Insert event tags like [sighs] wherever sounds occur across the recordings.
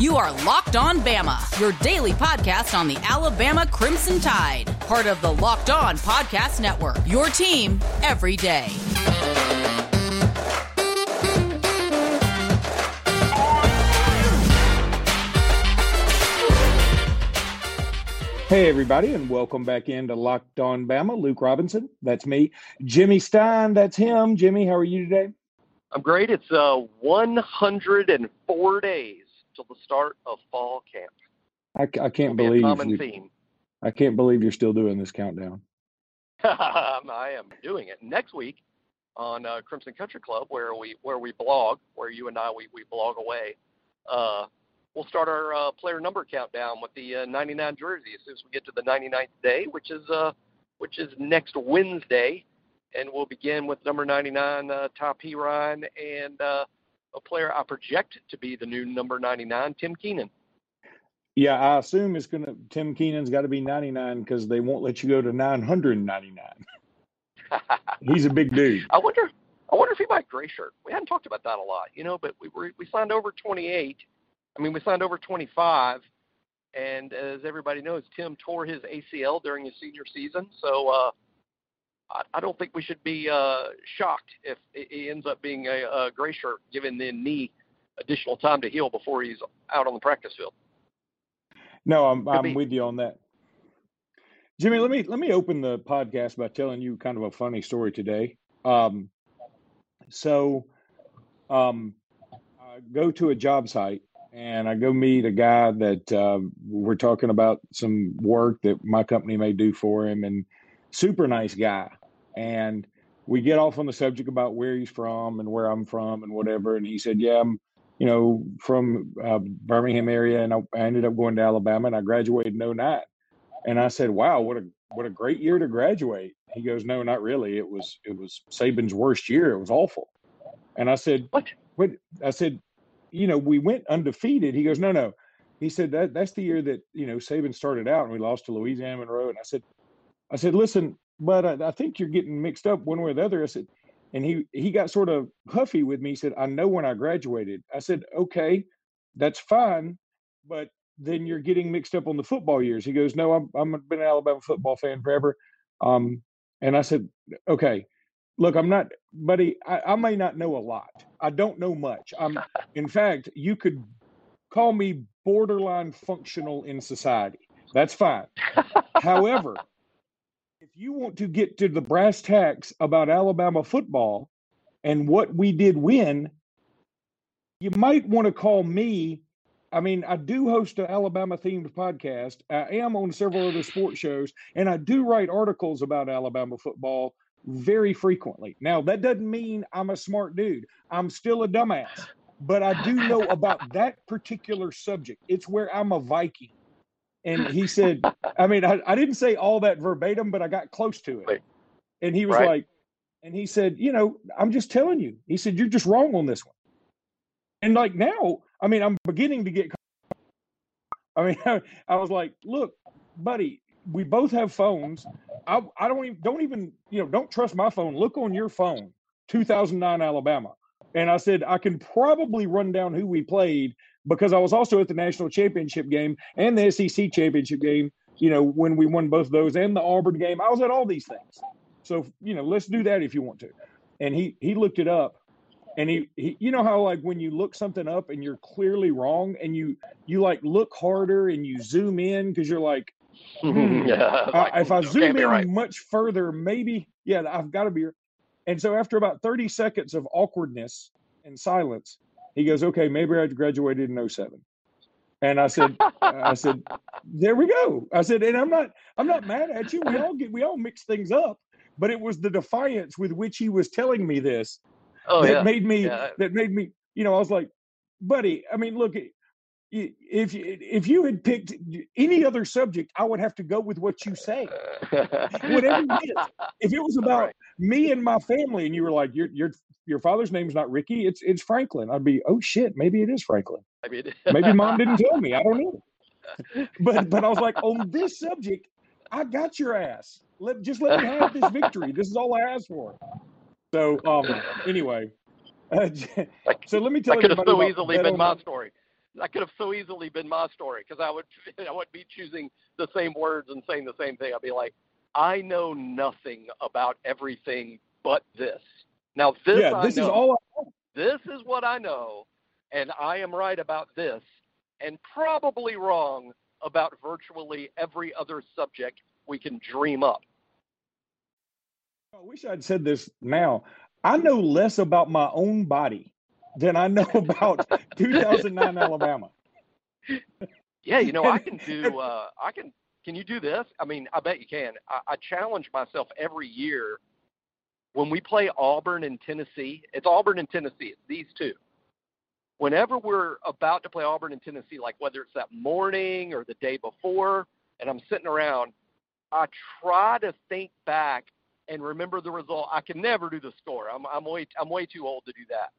You are Locked On Bama, your daily podcast on the Alabama Crimson Tide, part of the Locked On Podcast Network. Your team every day. Hey, everybody, and welcome back into Locked On Bama. Luke Robinson, that's me. Jimmy Stein, that's him. Jimmy, how are you today? I'm great. It's uh, 104 days till the start of fall camp. I, I can't Will be believe common you, theme. I can't believe you're still doing this countdown. [laughs] I am doing it next week on uh, Crimson Country Club, where we where we blog, where you and I we, we blog away. Uh, we'll start our uh, player number countdown with the uh, 99 jersey as soon as we get to the 99th day, which is uh, which is next Wednesday, and we'll begin with number 99, uh, Ty Ryan, and uh, a player I project to be the new number 99, Tim Keenan. Yeah, I assume it's going to, Tim Keenan's got to be 99 because they won't let you go to 999. [laughs] He's a big dude. I wonder. I wonder if he might gray shirt. We hadn't talked about that a lot, you know. But we were, we signed over 28. I mean, we signed over 25, and as everybody knows, Tim tore his ACL during his senior season. So uh, I, I don't think we should be uh, shocked if he ends up being a, a gray shirt, given the knee additional time to heal before he's out on the practice field. No, I'm Could I'm be. with you on that. Jimmy, let me let me open the podcast by telling you kind of a funny story today. Um, so, um, I go to a job site and I go meet a guy that um, we're talking about some work that my company may do for him, and super nice guy. And we get off on the subject about where he's from and where I'm from and whatever. And he said, "Yeah, I'm." You know, from uh, Birmingham area, and I, I ended up going to Alabama, and I graduated in 09. And I said, "Wow, what a what a great year to graduate." He goes, "No, not really. It was it was Saban's worst year. It was awful." And I said, What? "What?" I said, "You know, we went undefeated." He goes, "No, no." He said that that's the year that you know Saban started out, and we lost to Louisiana Monroe. And I said, "I said, listen, but I, I think you're getting mixed up one way or the other." I said, and he he got sort of huffy with me. He said, "I know when I graduated." I said, "Okay, that's fine, but." then you're getting mixed up on the football years. He goes, no, I'm I'm been an Alabama football fan forever. Um, and I said, okay, look, I'm not, buddy. I, I may not know a lot. I don't know much. I'm, [laughs] in fact, you could call me borderline functional in society. That's fine. [laughs] However, you want to get to the brass tacks about Alabama football and what we did win, you might want to call me I mean, I do host an Alabama themed podcast. I am on several other sports shows, and I do write articles about Alabama football very frequently. Now, that doesn't mean I'm a smart dude. I'm still a dumbass, but I do know about that particular subject. It's where I'm a Viking. And he said, I mean, I, I didn't say all that verbatim, but I got close to it. And he was Right. like, and he said, you know, I'm just telling you. He said, you're just wrong on this one. And like now, I mean, I'm beginning to get. I mean, [laughs] I, was like, look, buddy, we both have phones. I, I don't even don't even you know don't trust my phone. Look on your phone, 2009 Alabama. And I said I can probably run down who we played because I was also at the national championship game and the SEC championship game. You know when we won both of those and the Auburn game. I was at all these things. So you know, let's do that if you want to. And he he looked it up and he, he you know how like when you look something up and you're clearly wrong and you you like look harder and you zoom in because you're like [laughs] Hmm. yeah, like, if I zoom in right. much further, maybe, yeah, I've got to be. Here. And so after about 30 seconds of awkwardness and silence, he goes, okay, maybe I graduated in 07. And I said, [laughs] I said, there we go. I said, and I'm not, I'm not mad at you. We all get, we all mix things up, but it was the defiance with which he was telling me this oh that yeah, made me, yeah. that made me, you know, I was like, buddy, I mean, look, if if you had picked any other subject, I would have to go with what you say. [laughs] Whatever it is. If it was about Right. me and my family, and you were like, your your your father's name's not Ricky, it's it's Franklin. I'd be, oh shit, maybe it is Franklin. I mean, [laughs] Maybe mom didn't tell me. I don't know. But but I was like, on this subject, I got your ass. Let just let me have this victory. This is all I asked for. So um anyway, [laughs] uh, so let me tell that could have so easily been my story. That could have so easily been my story because I would [laughs] I would be choosing the same words and saying the same thing. I'd be like, I know nothing about everything but this. Now this yeah, this I know, is all. I know. This is what I know, and I am right about this, and probably wrong about virtually every other subject we can dream up. I wish I'd said this now. I know less about my own body than I know about [laughs] 2009 Alabama. Yeah, you know, I can do. Uh, I can. Can you do this? I mean, I bet you can. I, I challenge myself every year when we play Auburn and Tennessee. It's Auburn and Tennessee. It's these two. Whenever we're about to play Auburn and Tennessee, like whether it's that morning or the day before, and I'm sitting around, I try to think back and remember the result. I can never do the score. I'm I'm way I'm way too old to do that.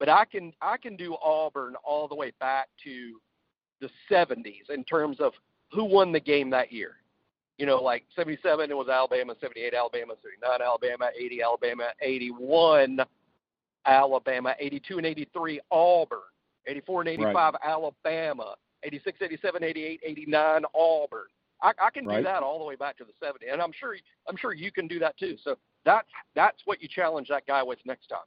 But I can I can do Auburn all the way back to the 70s in terms of who won the game that year. You know, like 77 it was Alabama, 78 Alabama, 79 Alabama, 80 Alabama, 81 Alabama, 82 and 83 Auburn, 84 and 85 right. Alabama, 86, 87, 88, 89 Auburn. I, I can right. do that all the way back to the 70, and I'm sure I'm sure you can do that too. So that's that's what you challenge that guy with next time.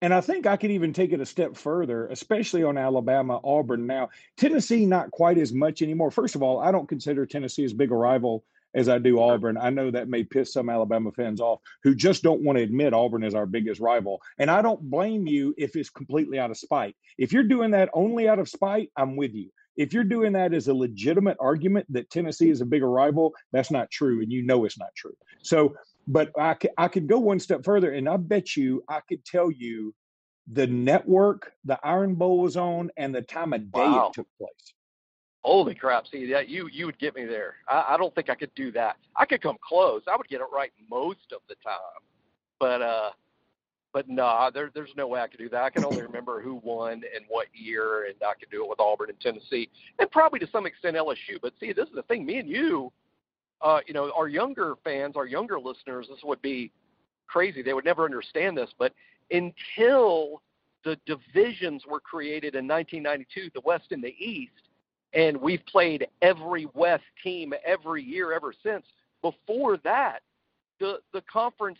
And I think I could even take it a step further, especially on Alabama, Auburn. Now, Tennessee, not quite as much anymore. First of all, I don't consider Tennessee as big a rival as I do Auburn. I know that may piss some Alabama fans off who just don't want to admit Auburn is our biggest rival. And I don't blame you if it's completely out of spite. If you're doing that only out of spite, I'm with you. If you're doing that as a legitimate argument that Tennessee is a bigger rival, that's not true. And you know it's not true. So, but I, I could go one step further and I bet you I could tell you the network the Iron Bowl was on and the time of day wow. it took place. Holy crap! See that you you would get me there. I, I don't think I could do that. I could come close. I would get it right most of the time, but uh, but no, nah, there there's no way I could do that. I can only remember who won and what year, and I could do it with Auburn and Tennessee, and probably to some extent LSU. But see, this is the thing. Me and you, uh, you know, our younger fans, our younger listeners, this would be crazy. They would never understand this, but until the divisions were created in 1992, the West and the East, and we've played every West team every year ever since. Before that, the the conference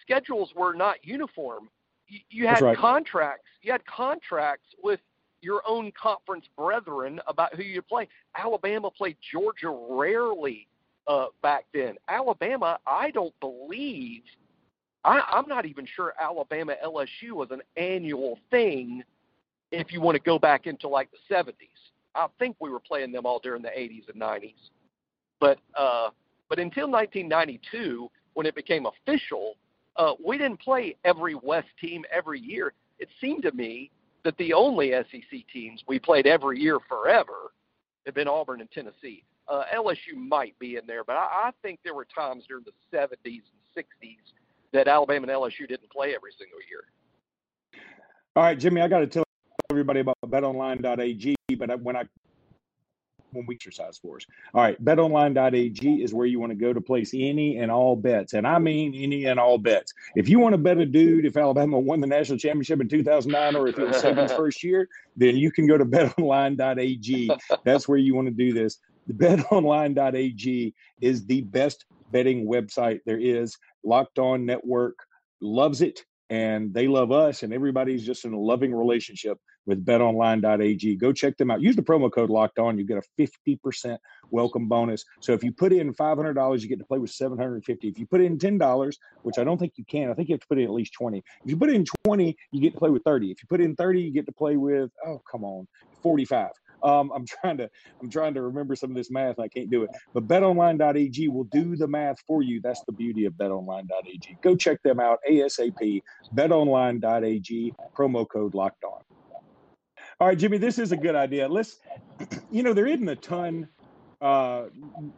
schedules were not uniform. You, you had right. contracts. You had contracts with your own conference brethren about who you play. Alabama played Georgia rarely uh, back then. Alabama, I don't believe I, I'm not even sure Alabama LSU was an annual thing if you want to go back into like the 70s. I think we were playing them all during the 80s and 90s. But uh, but until 1992, when it became official, uh, we didn't play every West team every year. It seemed to me that the only SEC teams we played every year forever have been Auburn and Tennessee. Uh, LSU might be in there, but I, I think there were times during the 70s and 60s that Alabama and LSU didn't play every single year. All right, Jimmy, I got to tell everybody about betonline.ag, but when I when we exercise for us. All right, betonline.ag is where you want to go to place any and all bets. And I mean any and all bets. If you want to bet a dude if Alabama won the national championship in 2009 or if it was Saban's [laughs] first year, then you can go to betonline.ag. That's where you want to do this. The betonline.ag is the best betting website there is. Locked On Network loves it, and they love us, and everybody's just in a loving relationship with betonline.ag. Go check them out. Use the promo code locked on. You get a 50% welcome bonus. So if you put in $500, you get to play with 750. If you put in $10, which I don't think you can, I think you have to put in at least 20. If you put in 20, you get to play with 30. If you put in 30, you get to play with, oh, come on, 45. Um, I'm [laughs] trying to I'm trying to remember some of this math. I can't do it. But betonline.ag will do the math for you. That's the beauty of betonline.ag. Go check them out ASAP. betonline.ag promo code locked on. All right, Jimmy, this is a good idea. Let's [clears throat] you know, there isn't a ton uh,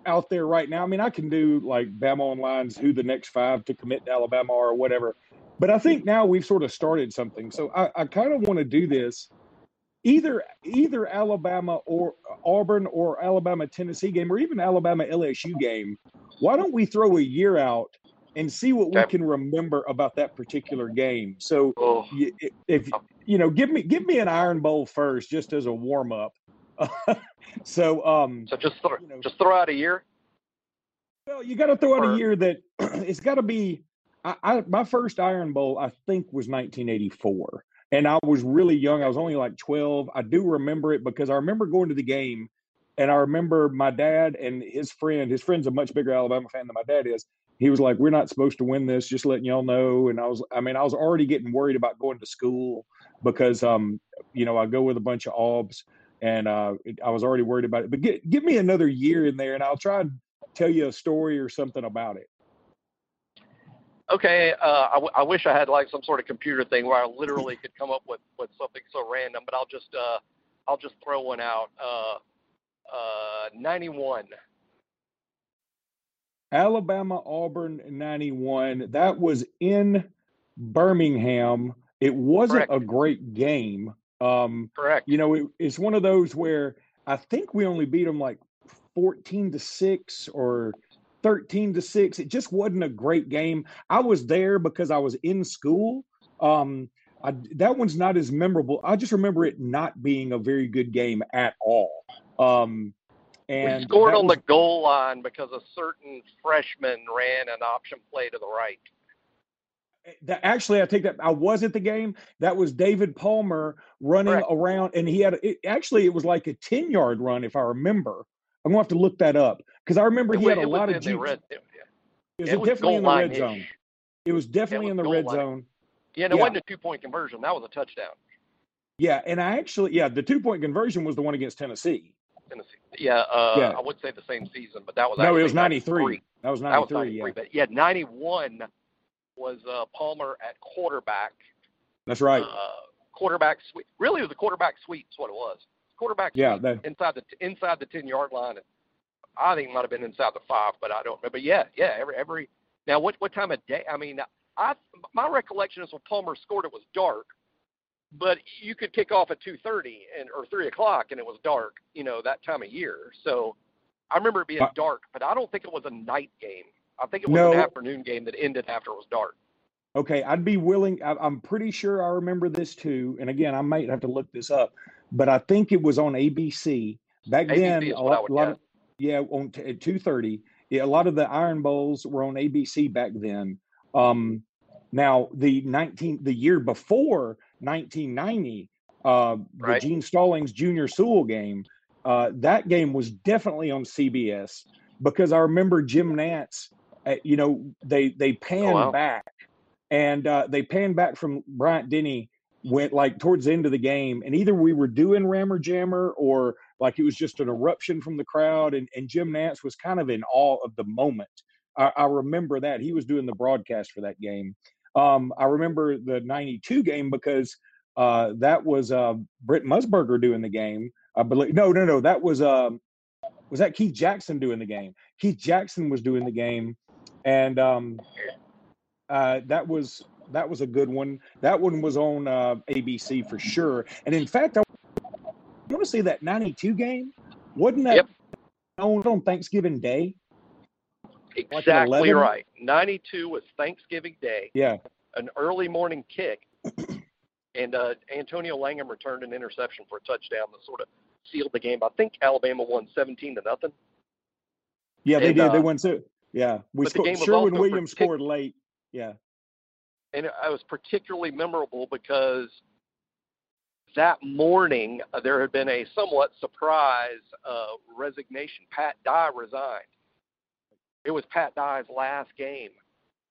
out there right now. I mean, I can do like Bama Online's who the next five to commit to Alabama are or whatever. But I think now we've sort of started something. So I, I kind of want to do this either either Alabama or Auburn or Alabama Tennessee game or even Alabama LSU game, why don't we throw a year out and see what we can remember about that particular game? So oh. if you know, give me give me an Iron Bowl first, just as a warm up. [laughs] so, um, so just throw, you know, just throw out a year. Well, you got to throw out Or- a year that [clears throat] it's got to be. I, I my first Iron Bowl, I think, was 1984, and I was really young. I was only like 12. I do remember it because I remember going to the game, and I remember my dad and his friend. His friend's a much bigger Alabama fan than my dad is. He was like, "We're not supposed to win this. Just letting y'all know." And I was, I mean, I was already getting worried about going to school because, um, you know, I go with a bunch of Aubs, and uh, I was already worried about it. But get, give me another year in there, and I'll try and tell you a story or something about it. Okay, uh, I, w- I wish I had like some sort of computer thing where I literally could come up with, with something so random, but I'll just uh, I'll just throw one out. Uh, uh, 91. Alabama Auburn 91. That was in Birmingham. It wasn't Correct. a great game. Um, Correct. you know, it, it's one of those where I think we only beat them like 14 to 6 or 13 to 6. It just wasn't a great game. I was there because I was in school. Um, I, that one's not as memorable. I just remember it not being a very good game at all. Um, and we scored that on the goal line because a certain freshman ran an option play to the right. Uh, that actually I take that I was at the game. That was David Palmer running Correct. around, and he had it, actually it was like a ten yard run if I remember. I'm gonna have to look that up because I remember It he had a it lot of red. It, It was it was definitely in the red zone. It was definitely was in the red line. zone. Yeah, and it Yeah. wasn't a two point conversion. That was a touchdown. Yeah, and I actually yeah the two point conversion was the one against Tennessee. Tennessee. Yeah, uh, Yeah. I would say the same season, but that was No, it was 93. That was That was 93. 93. Yeah, But yeah, 91 was uh, Palmer at quarterback. that's right. Uh, quarterback sweep. Really, it was a quarterback sweep. Is what it was. Quarterback Yeah, that- inside the inside the 10 yard line. I think it might have been inside the five, but I don't remember. But yeah, yeah. Every every now, what what time of day? I mean, I my recollection is when Palmer scored, it was dark. But you could kick off at 2:30 and or 3 o'clock, and it was dark. You know that time of year. So I remember it being Uh, dark, but I don't think it was a night game. I think it was No. an afternoon game that ended after it was dark. Okay, I'd be willing. I, I'm pretty sure I remember this too. And again, I might have to look this up, but I think it was on ABC back ABC then. A lot, lot of yeah, on t- at two thirty. Yeah, a lot of the Iron Bowls were on ABC back then. Um, now the nineteen the year before 1990, uh, Right. the Gene Stallings Junior Sewell game. Uh, that game was definitely on CBS because I remember Jim Nantz. Uh, you know, they they panned wow. back and uh, they panned back from Bryant Denny went like towards the end of the game, and either we were doing Rammer Jammer or like it was just an eruption from the crowd, and, and Jim Nantz was kind of in awe of the moment. I, I remember that he was doing the broadcast for that game. Um, I remember the '92 game because uh, that was uh, Brent Musburger doing the game. I believe no, no, no, that was um, was that Keith Jackson doing the game. Keith Jackson was doing the game, and um, uh, that was that was a good one. That one was on uh, ABC for sure. And in fact, I want to say that '92 game wasn't that Yep. on, on Thanksgiving Day? Like Exactly 11? right. 92 was Thanksgiving Day, Yeah, an early morning kick, [clears throat] and uh, Antonio Langham returned an interception for a touchdown that sort of sealed the game. I think Alabama won 17 to nothing. yeah, they And, did. they uh, went to yeah. We but the scored. game was Sherwin Williams partic- scored late. Yeah, and it it was particularly memorable because that morning uh, there had been a somewhat surprise uh, resignation. Pat Dye resigned. It was Pat Dye's last game,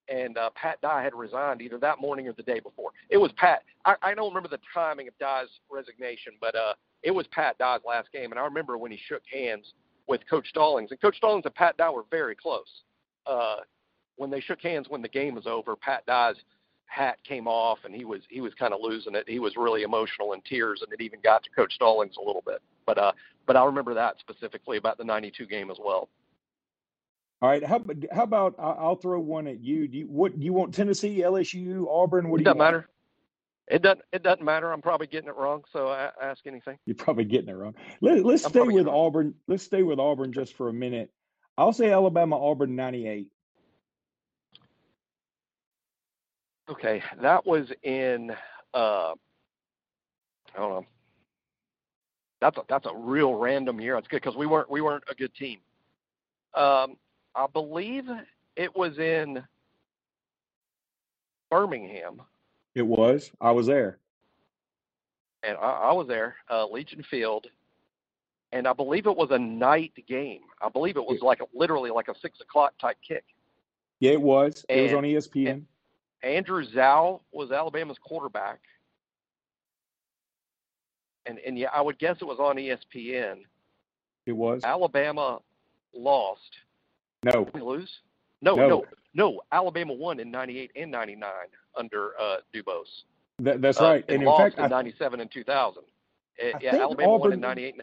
and uh, Pat Dye had resigned either that morning or the day before. It was Pat. I, I don't remember the timing of Dye's resignation, but uh, it was Pat Dye's last game, and I remember when he shook hands with Coach Stallings, and Coach Stallings and Pat Dye were very close. Uh, when they shook hands when the game was over, Pat Dye's hat came off and he was he was kind of losing it. He was really emotional in tears, and it even got to Coach Stallings a little bit. But uh, but I remember that specifically about the '92 game as well. All right. How how about I'll throw one at you. Do you what do you want? Tennessee, LSU, Auburn. What do it you doesn't want? matter. It doesn't it doesn't matter. I'm probably getting it wrong, so I, ask anything. You're probably getting it wrong. Let, let's I'm stay with. Auburn. Let's stay with Auburn just for a minute. I'll say Alabama, Auburn, '98. Okay, that was in uh, I don't know. That's a that's a real random year. That's good because we weren't we weren't a good team. Um, I believe it was in Birmingham. It was. I was there. And I, I was there, uh, Legion Field, and I believe it was a night game. I believe it was like a, literally like a six o'clock type kick. Yeah, it was. And, it was on ESPN. Andrew Zow was Alabama's quarterback. And and yeah, I would guess it was on ESPN. It was. Alabama lost. No. Did we lose? No, No. no, no. Alabama won in '98 and '99 under uh, Dubose. That, that's Uh, right. and And in lost fact, in '97 and 2000. Uh, I yeah, Alabama won in Auburn- '98.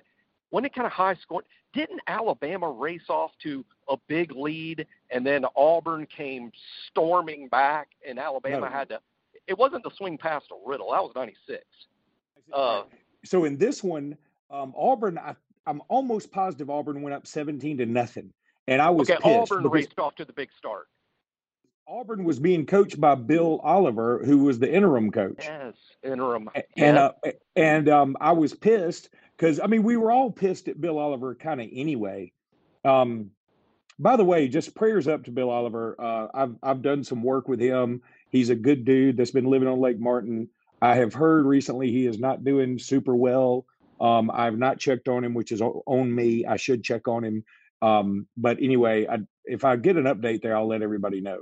Wasn't it kind of high scoring? Didn't Alabama race off to a big lead, and then Auburn came storming back, and Alabama No. had to? It wasn't the swing past a Riddle. That was '96. Uh, so in this one, um, Auburn, I, I'm almost positive Auburn went up 17 to nothing. And I was okay, pissed Auburn raced off to the big start. Auburn was being coached by Bill Oliver, who was the interim coach. Yes, interim. And uh, and um, I was pissed because I mean we were all pissed at Bill Oliver kind of anyway. Um, by the way, just prayers up to Bill Oliver. Uh, I've I've done some work with him. He's a good dude that's been living on Lake Martin. I have heard recently he is not doing super well. Um, I've not checked on him, which is on me. I should check on him. Um, but anyway, I, if I get an update there, I'll let everybody know.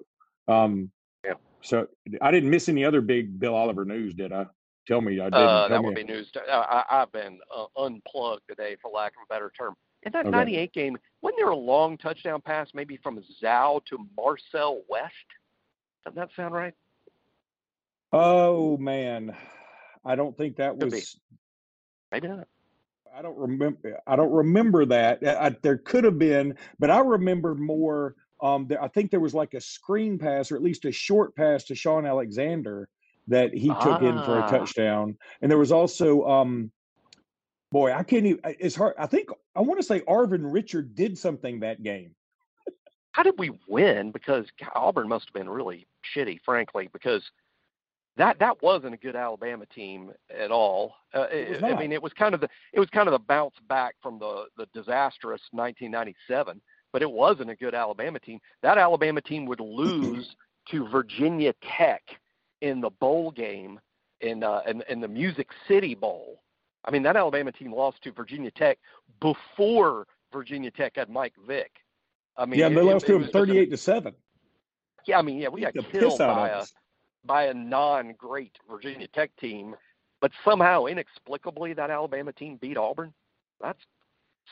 Um, Yeah. So I didn't miss any other big Bill Oliver news, did I? Tell me I didn't. Uh, that would be news. I, I've been uh, unplugged today, for lack of a better term. In that Okay. '98 game, wasn't there a long touchdown pass, maybe from Zow to Marcel West? Doesn't that sound right? Oh man, I don't think that Could be. was. Maybe not. I don't remember. I don't remember that. I, there could have been, but I remember more. Um, there, I think there was like a screen pass, or at least a short pass to Shaun Alexander that he took in for a Ah. touchdown. And there was also, um, boy, I can't even. It's hard. I think I want to say Arvin Richard did something that game. How did we win? Because Auburn must have been really shitty, frankly, because that that wasn't a good Alabama team at all. Uh, It I- mean, it was kind of the it was kind of the bounce back from the the disastrous 1997, but it wasn't a good Alabama team. That Alabama team would lose [clears throat] to Virginia Tech in the bowl game in uh, in, in the Music City Bowl. I mean, that Alabama team lost to Virginia Tech before Virginia Tech had Mike Vick. I mean, yeah, it- they lost it to him just an- thirty-eight to seven. yeah, I mean, yeah, we got killed piss out by of a us. By a non-great Virginia Tech team, but somehow inexplicably that Alabama team beat Auburn. That's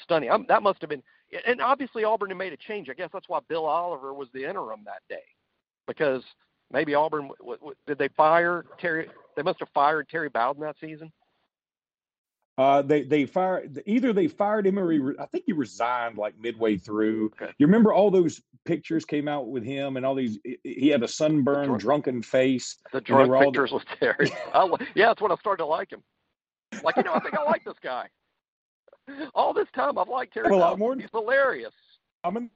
stunning. I'm, that must have been, and obviously Auburn had made a change. I guess that's why Bill Oliver was the interim that day, because maybe Auburn w- w- did they fire Terry? They must have fired Terry Bowden that season. Uh, they they fired either they fired him or he re- I think he resigned like midway through. Okay. You remember all those pictures came out with him and all these. he- had a sunburned, drunk- drunken face. The drunk were all the- pictures with Terry. [laughs] I, yeah, that's when I started to like him. Like you know, I think I like this guy. All this time I've liked Terry A lot more- He's hilarious. I'm in,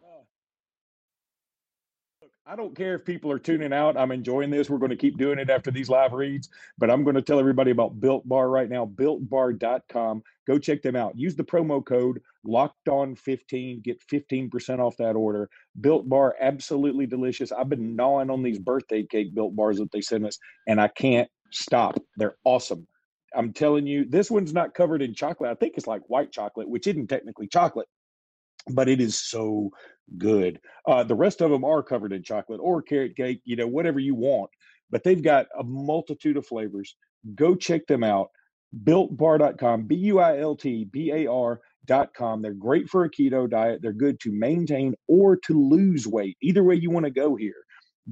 I don't care if people are tuning out. I'm enjoying this. We're going to keep doing it after these live reads, but I'm going to tell everybody about Built Bar right now. BuiltBar.com. Go check them out. Use the promo code Locked On 15. Get 15% off that order. Built Bar, absolutely delicious. I've been gnawing on these birthday cake Built Bars that they sent us, and I can't stop. They're awesome. I'm telling you, this one's not covered in chocolate. I think it's like white chocolate, which isn't technically chocolate, but it is so good. Uh, the rest of them are covered in chocolate or carrot cake, you know, whatever you want. But they've got a multitude of flavors. Go check them out. BuiltBar.com, B U I L T B A R.com. They're great for a keto diet. They're good to maintain or to lose weight. Either way you want to go here.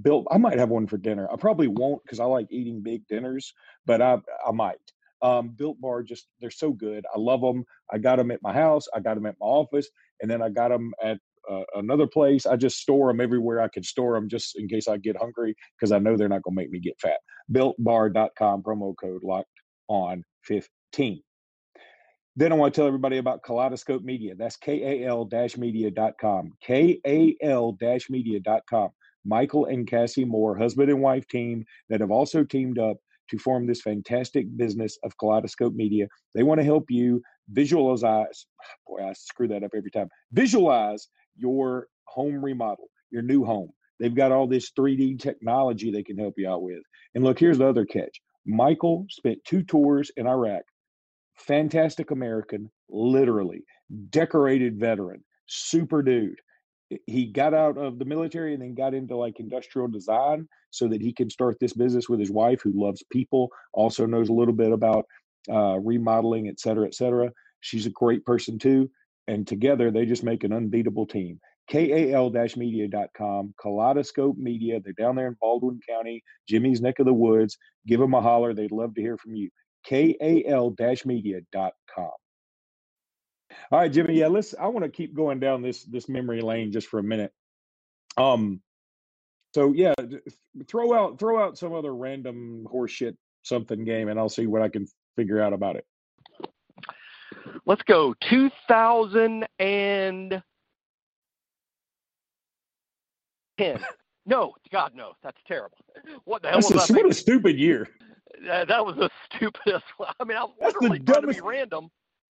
Built, I might have one for dinner. I probably won't because I like eating big dinners, but I, I might. Um, Built Bar, just they're so good. I love them. I got them at my house. I got them at my office, and then I got them at uh, another place. I just store them everywhere I can store them just in case I get hungry because I know they're not going to make me get fat. BuiltBar.com promo code locked on 15. Then I want to tell everybody about Kaleidoscope Media. That's kal media.com. kal media.com. Michael and Cassie Moore, husband and wife team that have also teamed up to form this fantastic business of Kaleidoscope Media. They want to help you visualize. [sighs] Boy, I screw that up every time. Visualize your home remodel, your new home. They've got all this 3D technology they can help you out with. And look, here's the other catch. Michael spent two tours in Iraq. Fantastic American, literally decorated veteran, super dude he got out of the military and then got into like industrial design so that he can start this business with his wife who loves people also knows a little bit about uh, remodeling et cetera et cetera. She's a great person too and together they just make an unbeatable team. Kal-media.com kaleidoscope media they're down there in baldwin county jimmy's neck of the woods. Give them a holler they'd love to hear from you. Kal-media.com all right, Jimmy. Yeah, let's. I want to keep going down this this memory lane just for a minute. Um, so yeah, throw out throw out some other random horseshit something game, and I'll see what I can figure out about it. Let's go 2010. no, God no, that's terrible. What the hell that's was a, What a stupid year. That, that was the [laughs] stupidest. I mean, I was that's literally trying to be random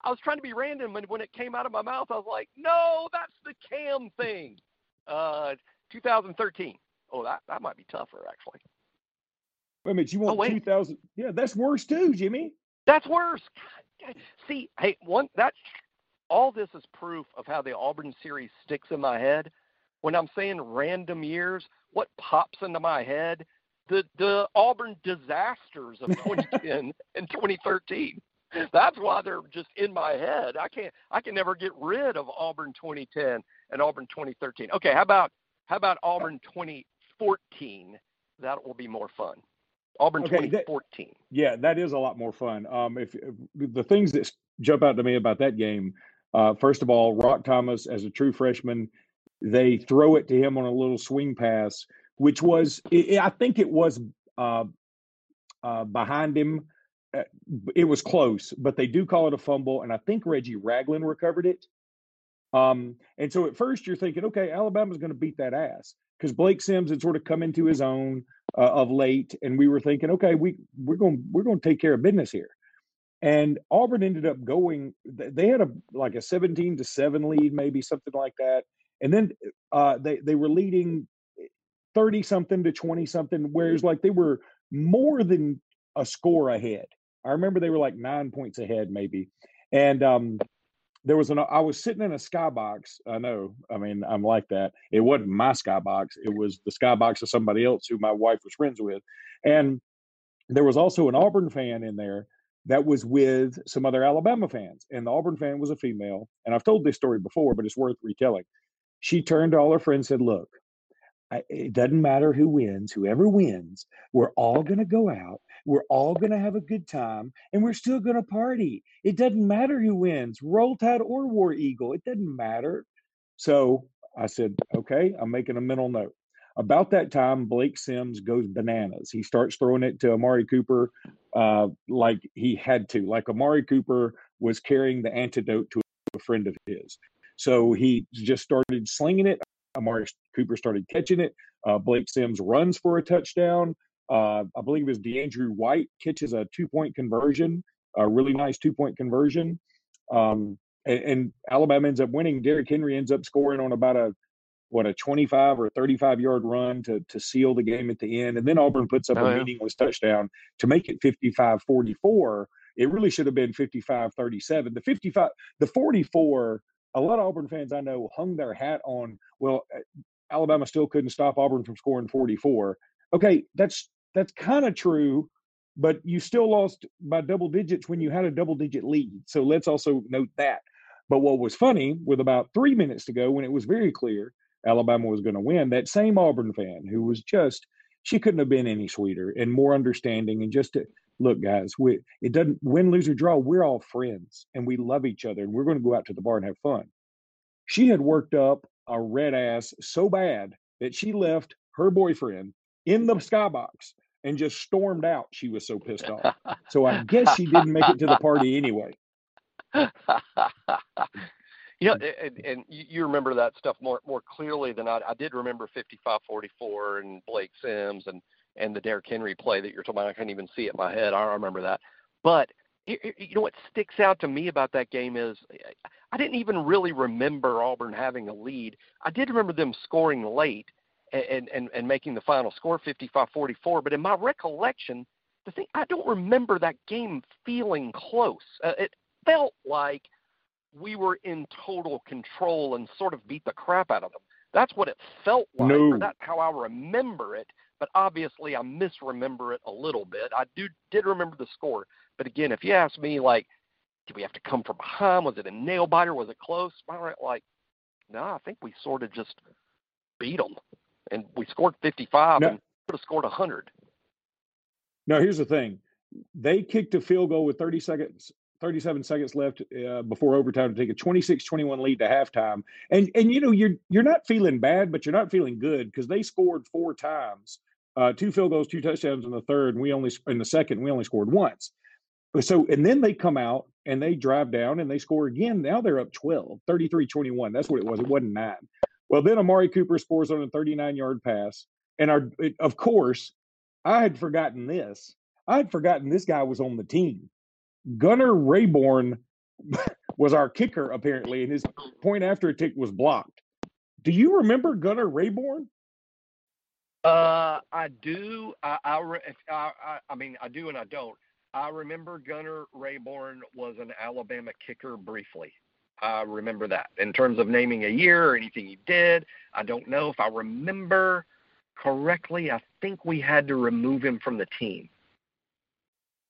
I was trying to be random, and when it came out of my mouth, I was like, "No, that's the cam thing." Uh, 2013. Oh, that that might be tougher actually. Wait a minute, you want oh, 2000? Yeah, that's worse too, Jimmy. That's worse. See, hey, one that's all this is proof of how the Auburn series sticks in my head. When I'm saying random years, what pops into my head? The the Auburn disasters of [laughs] 2010 and 2013 [laughs] that's why they're just in my head. I can't I can never get rid of Auburn 2010 and Auburn 2013. Okay, how about how about Auburn 2014? That will be more fun. Auburn okay, 2014. That, yeah, that is a lot more fun. Um, if, if, the things that jump out to me about that game, uh, first of all, Roc Thomas as a true freshman, they throw it to him on a little swing pass, which was I think it was uh, uh, behind him it was close, but they do call it a fumble, and I think Reggie Ragland recovered it. Um, and so at first you're thinking, okay, Alabama's going to beat that ass because Blake Sims had sort of come into his own uh, of late, and we were thinking, okay, we we're going we're going to take care of business here. And Auburn ended up going. They had a like a 17 to seven lead, maybe something like that, and then uh, they they were leading 30 something to 20 something, whereas like they were more than a score ahead. I remember they were like nine points ahead, maybe. And um, there was an I was sitting in a skybox. I know. I mean, I'm like that. It wasn't my skybox. It was the skybox of somebody else who my wife was friends with. And there was also an Auburn fan in there that was with some other Alabama fans. And the Auburn fan was a female. And I've told this story before, but it's worth retelling. She turned to all her friends and said, Look, it doesn't matter who wins, whoever wins, we're all going to go out we're all going to have a good time and we're still going to party. It doesn't matter who wins, Roll Tide or War Eagle. It doesn't matter. So I said, okay, I'm making a mental note. About that time, Blake Sims goes bananas. He starts throwing it to Amari Cooper uh, like he had to, like Amari Cooper was carrying the antidote to a friend of his. So he just started slinging it. Amari Cooper started catching it. Uh, Blake Sims runs for a touchdown. Uh, I believe it was DeAndrew White catches a two point conversion, a really nice two point conversion. Um, and, and, Alabama ends up winning. Derrick Henry ends up scoring on about a what a 25 or 35 yard run to to seal the game at the end. And then Auburn puts up oh, a yeah. meaningless touchdown to make it 55 44. It really should have been 55 37. The 55, the 44, a lot of Auburn fans I know hung their hat on, well, uh, Alabama still couldn't stop Auburn from scoring 44. Okay, that's that's kind of true, but you still lost by double digits when you had a double digit lead. So let's also note that. But what was funny, with about three minutes to go, when it was very clear Alabama was going to win, that same Auburn fan who was just, she couldn't have been any sweeter and more understanding and just to, look, guys, we, it doesn't win, lose, or draw. We're all friends and we love each other and we're going to go out to the bar and have fun. She had worked up a red ass so bad that she left her boyfriend in the skybox and just stormed out. She was so pissed off. So I guess she didn't make it to the party anyway. [laughs] you know, and, and you remember that stuff more more clearly than I. I did remember 55-44 and Blake Sims and and the Derrick Henry play that you're talking about. I can't even see it in my head. I remember that. But you know what sticks out to me about that game is I didn't even really remember Auburn having a lead. I did remember them scoring late and and and making the final score 55-44. But in my recollection, the thing I don't remember that game feeling close. Uh, it felt like we were in total control and sort of beat the crap out of them. That's what it felt like. No. That's how I remember it. But obviously, I misremember it a little bit. I do did remember the score, but again, if you ask me, like, did we have to come from behind? Was it a nail biter? Was it close? I like, no, I think we sort of just beat them, and we scored 55 No. and could have scored 100. Now, here's the thing: they kicked a field goal with 30 seconds, 37 seconds left uh, before overtime to take a 26-21 lead to halftime. And and you know you're you're not feeling bad, but you're not feeling good because they scored four times, uh, two field goals, two touchdowns in the third, and we only in the second we only scored once. So and then they come out and they drive down and they score again. Now they're up 12, 33-21. That's what it was. It wasn't nine. Well, then Amari Cooper scores on a 39 yard pass. And our, it, of course, I had forgotten this. I had forgotten this guy was on the team. Gunnar Rayborn [laughs] was our kicker, apparently, and his point after a tick was blocked. Do you remember Gunnar Rayborn? Uh, I do. I I I I mean I do and I don't. I remember Gunnar Rayborn was an Alabama kicker briefly. I remember that. In terms of naming a year or anything he did, I don't know if I remember correctly. I think we had to remove him from the team.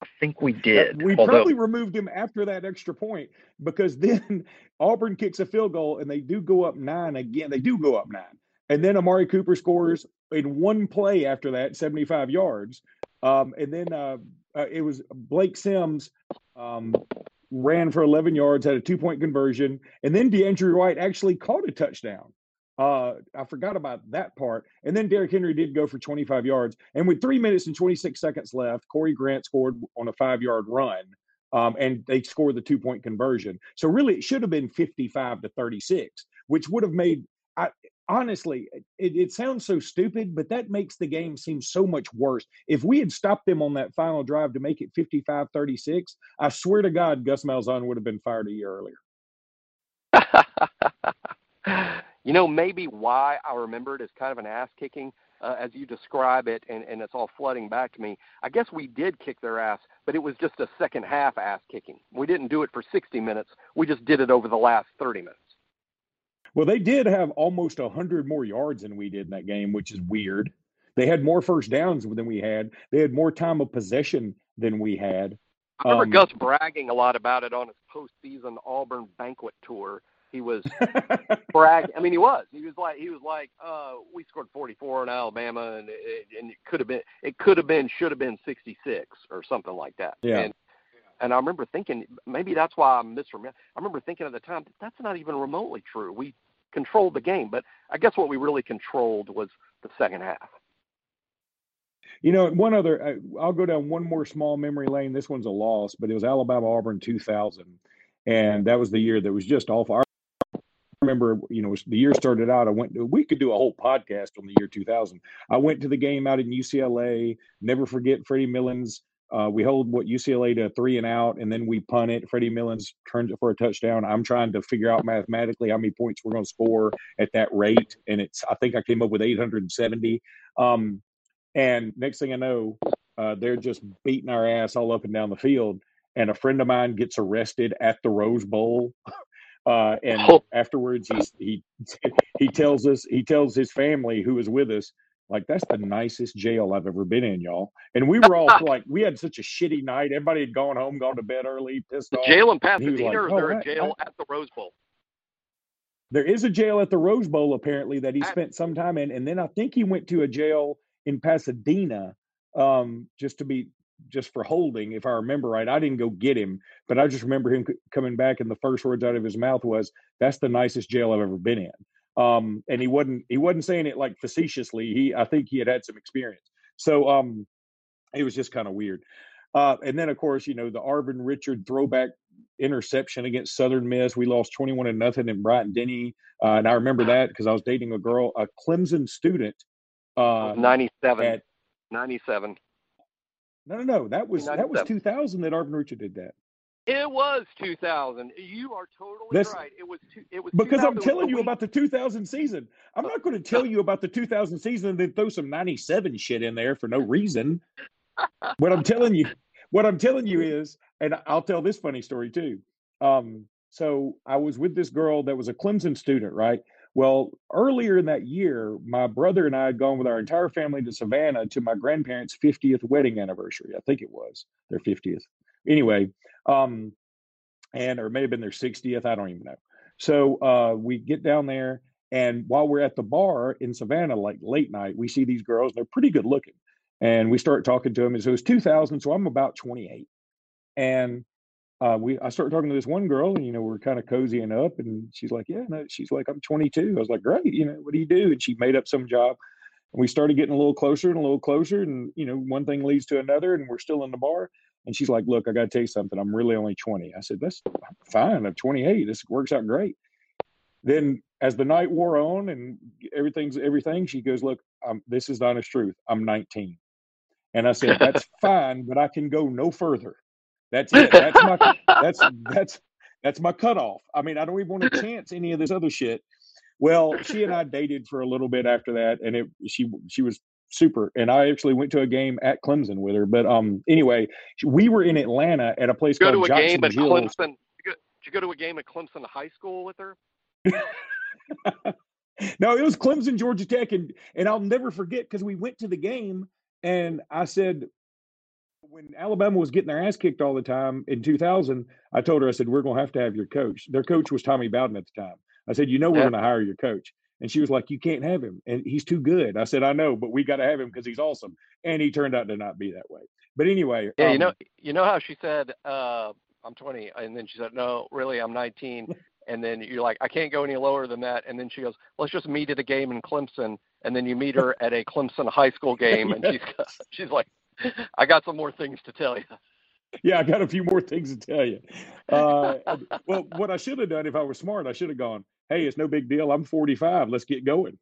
I think we did. Uh, We although, probably removed him after that extra point because [laughs] then Auburn kicks a field goal and they do go up nine again. They do go up nine. And then Amari Cooper scores in one play after that, 75 yards. Um, and then uh, uh, it was Blake Sims um, ran for 11 yards, had a two point conversion. And then DeAndrew White actually caught a touchdown. Uh, I forgot about that part. And then Derrick Henry did go for 25 yards. And with three minutes and 26 seconds left, Corey Grant scored on a five yard run. Um, and they scored the two point conversion. So really, it should have been 55 to 36, which would have made, I, honestly, it, it sounds so stupid, but that makes the game seem so much worse. If we had stopped them on that final drive to make it 55 36, I swear to God, Gus Malzahn would have been fired a year earlier. [laughs] you know, maybe why I remember it as kind of an ass kicking, uh, as you describe it, and, and it's all flooding back to me. I guess we did kick their ass, but it was just a second half ass kicking. We didn't do it for 60 minutes. We just did it over the last 30 minutes. Well, they did have almost 100 more yards than we did in that game, which is weird. They had more first downs than we had. They had more time of possession than we had. I remember Um, Gus bragging a lot about it on his postseason Auburn banquet tour. He was [laughs] brag. I mean, he was. He was like, he was like, uh, we scored 44 in Alabama, and it, and it could have been, it could have been, should have been 66 or something like that. Yeah. And and I remember thinking maybe that's why I misremember. I remember thinking at the time that's not even remotely true. We controlled the game, but I guess what we really controlled was the second half. You know, one other, uh, I'll go down one more small memory lane. This one's a loss, but it was Alabama Auburn 2000. And that was the year that was just awful. I remember, you know, the year started out. I went to, we could do a whole podcast on the year 2000. I went to the game out in UCLA. Never forget Freddie Milons. Uh, we hold what UCLA to three and out, and then we punt it. Freddie Milons turns it for a touchdown. I'm trying to figure out mathematically how many points we're going to score at that rate, and it's I think I came up with 870. Um, and next thing I know, uh, they're just beating our ass all up and down the field. And a friend of mine gets arrested at the Rose Bowl. [laughs] Uh, and Oh. afterwards, he's, he [laughs] he tells us he tells his family who was with us like that's the nicest jail I've ever been in, y'all. And we were all [laughs] like, we had such a shitty night. Everybody had gone home, gone to bed early, pissed The off. jail in Pasadena, like, or is "Oh, there a I- jail at the Rose Bowl? There is a jail at the Rose Bowl apparently that he I- spent some time in, and then I think he went to a jail in Pasadena um, just to be just for holding, if I remember right. I didn't go get him, but I just remember him c- coming back, and the first words out of his mouth was, "That's the nicest jail I've ever been in." Um, and he wasn't he wasn't saying it like facetiously. He I think he had had some experience, so um, it was just kind of weird. Uh, and then of course, you know, the Arvin Richard throwback interception against Southern Miss. We lost 21 to nothing in Bryant Denny. Uh, and I remember that because I was dating a girl, a Clemson student. Uh, 97. at 97. No, no, no. That was that was 2000 that Arvin Richard did that. It was 2000. You are totally This- right. It. Two, it was Because I'm telling you about the 2000 season. I'm not going to tell you about the 2000 season and then throw some 97 shit in there for no reason. what I'm telling you, what I'm telling you is, and I'll tell this funny story too. Um, so I was with this girl that was a Clemson student, right? Well, earlier in that year, my brother and I had gone with our entire family to Savannah to my grandparents' 50th wedding anniversary. I think it was their 50th. Anyway, um, and or it may have been their 60th. I don't even know. So uh, we get down there, and while we're at the bar in Savannah, like late night, we see these girls. They're pretty good looking, and we start talking to them. And so it was 2000, so I'm about 28, and uh, we I start talking to this one girl, and you know we're kind of cozying up, and she's like, "Yeah," no, she's like, "I'm 22." I was like, "Great, you know, what do you do?" And she made up some job. And we started getting a little closer and a little closer, and you know, one thing leads to another, and we're still in the bar. And she's like, "Look, I got to tell you something. I'm really only 20." I said, "That's fine. I'm 28. This works out great." Then, as the night wore on and everything's everything, she goes, "Look, um, this is the honest truth. I'm 19." And I said, "That's [laughs] fine, but I can go no further. That's it. That's my that's that's that's my cutoff. I mean, I don't even want to chance any of this other shit." Well, she and I dated for a little bit after that, and it she she was super. And I actually went to a game at Clemson with her. But um, anyway, we were in Atlanta at a place go to called a game Jackson at Hill. Clemson. Did you, go, did you go to a game at Clemson High School with her? [laughs] no, it was Clemson, Georgia Tech, and and I'll never forget because we went to the game, and I said, when Alabama was getting their ass kicked all the time in 2000, I told her, I said, we're going to have to have your coach. Their coach was Tommy Bowden at the time. I said, you know, we're Yeah. going to hire your coach. And she was like, you can't have him. And he's too good. I said, I know, but we got to have him because he's awesome. And he turned out to not be that way. But anyway, Yeah, you um, know, you know how she said, uh, "I'm 20," and then she said, "No, really, I'm 19." [laughs] And then you're like, "I can't go any lower than that." And then she goes, "Let's just meet at a game in Clemson." And then you meet her at a Clemson high school [laughs] game, and she's she's like, [laughs] "I got some more things to tell you." yeah, I got a few more things to tell you. Uh, well, what I should have done if I were smart, I should have gone, hey, it's no big deal. I'm 45. Let's get going.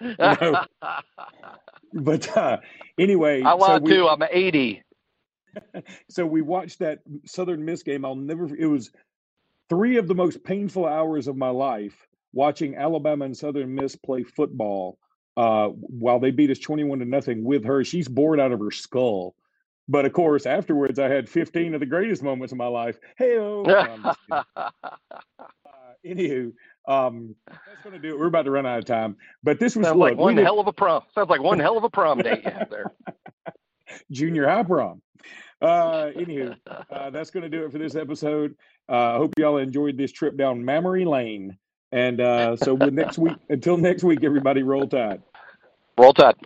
[laughs] But uh, anyway, I so to. I'm 80. [laughs] so we watched that Southern Miss game. I'll never, it was three of the most painful hours of my life watching Alabama and Southern Miss play football uh, while they beat us 21 to nothing with her. She's bored out of her skull. But of course, afterwards, I had 15 of the greatest moments of my life. Hey, oh, [laughs] uh, anywho, um, that's going to do it. We're about to run out of time. But this was look, like one did hell of a prom. Sounds like one hell of a prom date you there. [laughs] junior high prom. Uh, anywho, [laughs] uh, that's going to do it for this episode. Uh, I hope y'all enjoyed this trip down Mammary Lane. And uh, so, next week, until next week, everybody roll tide. Roll Tide.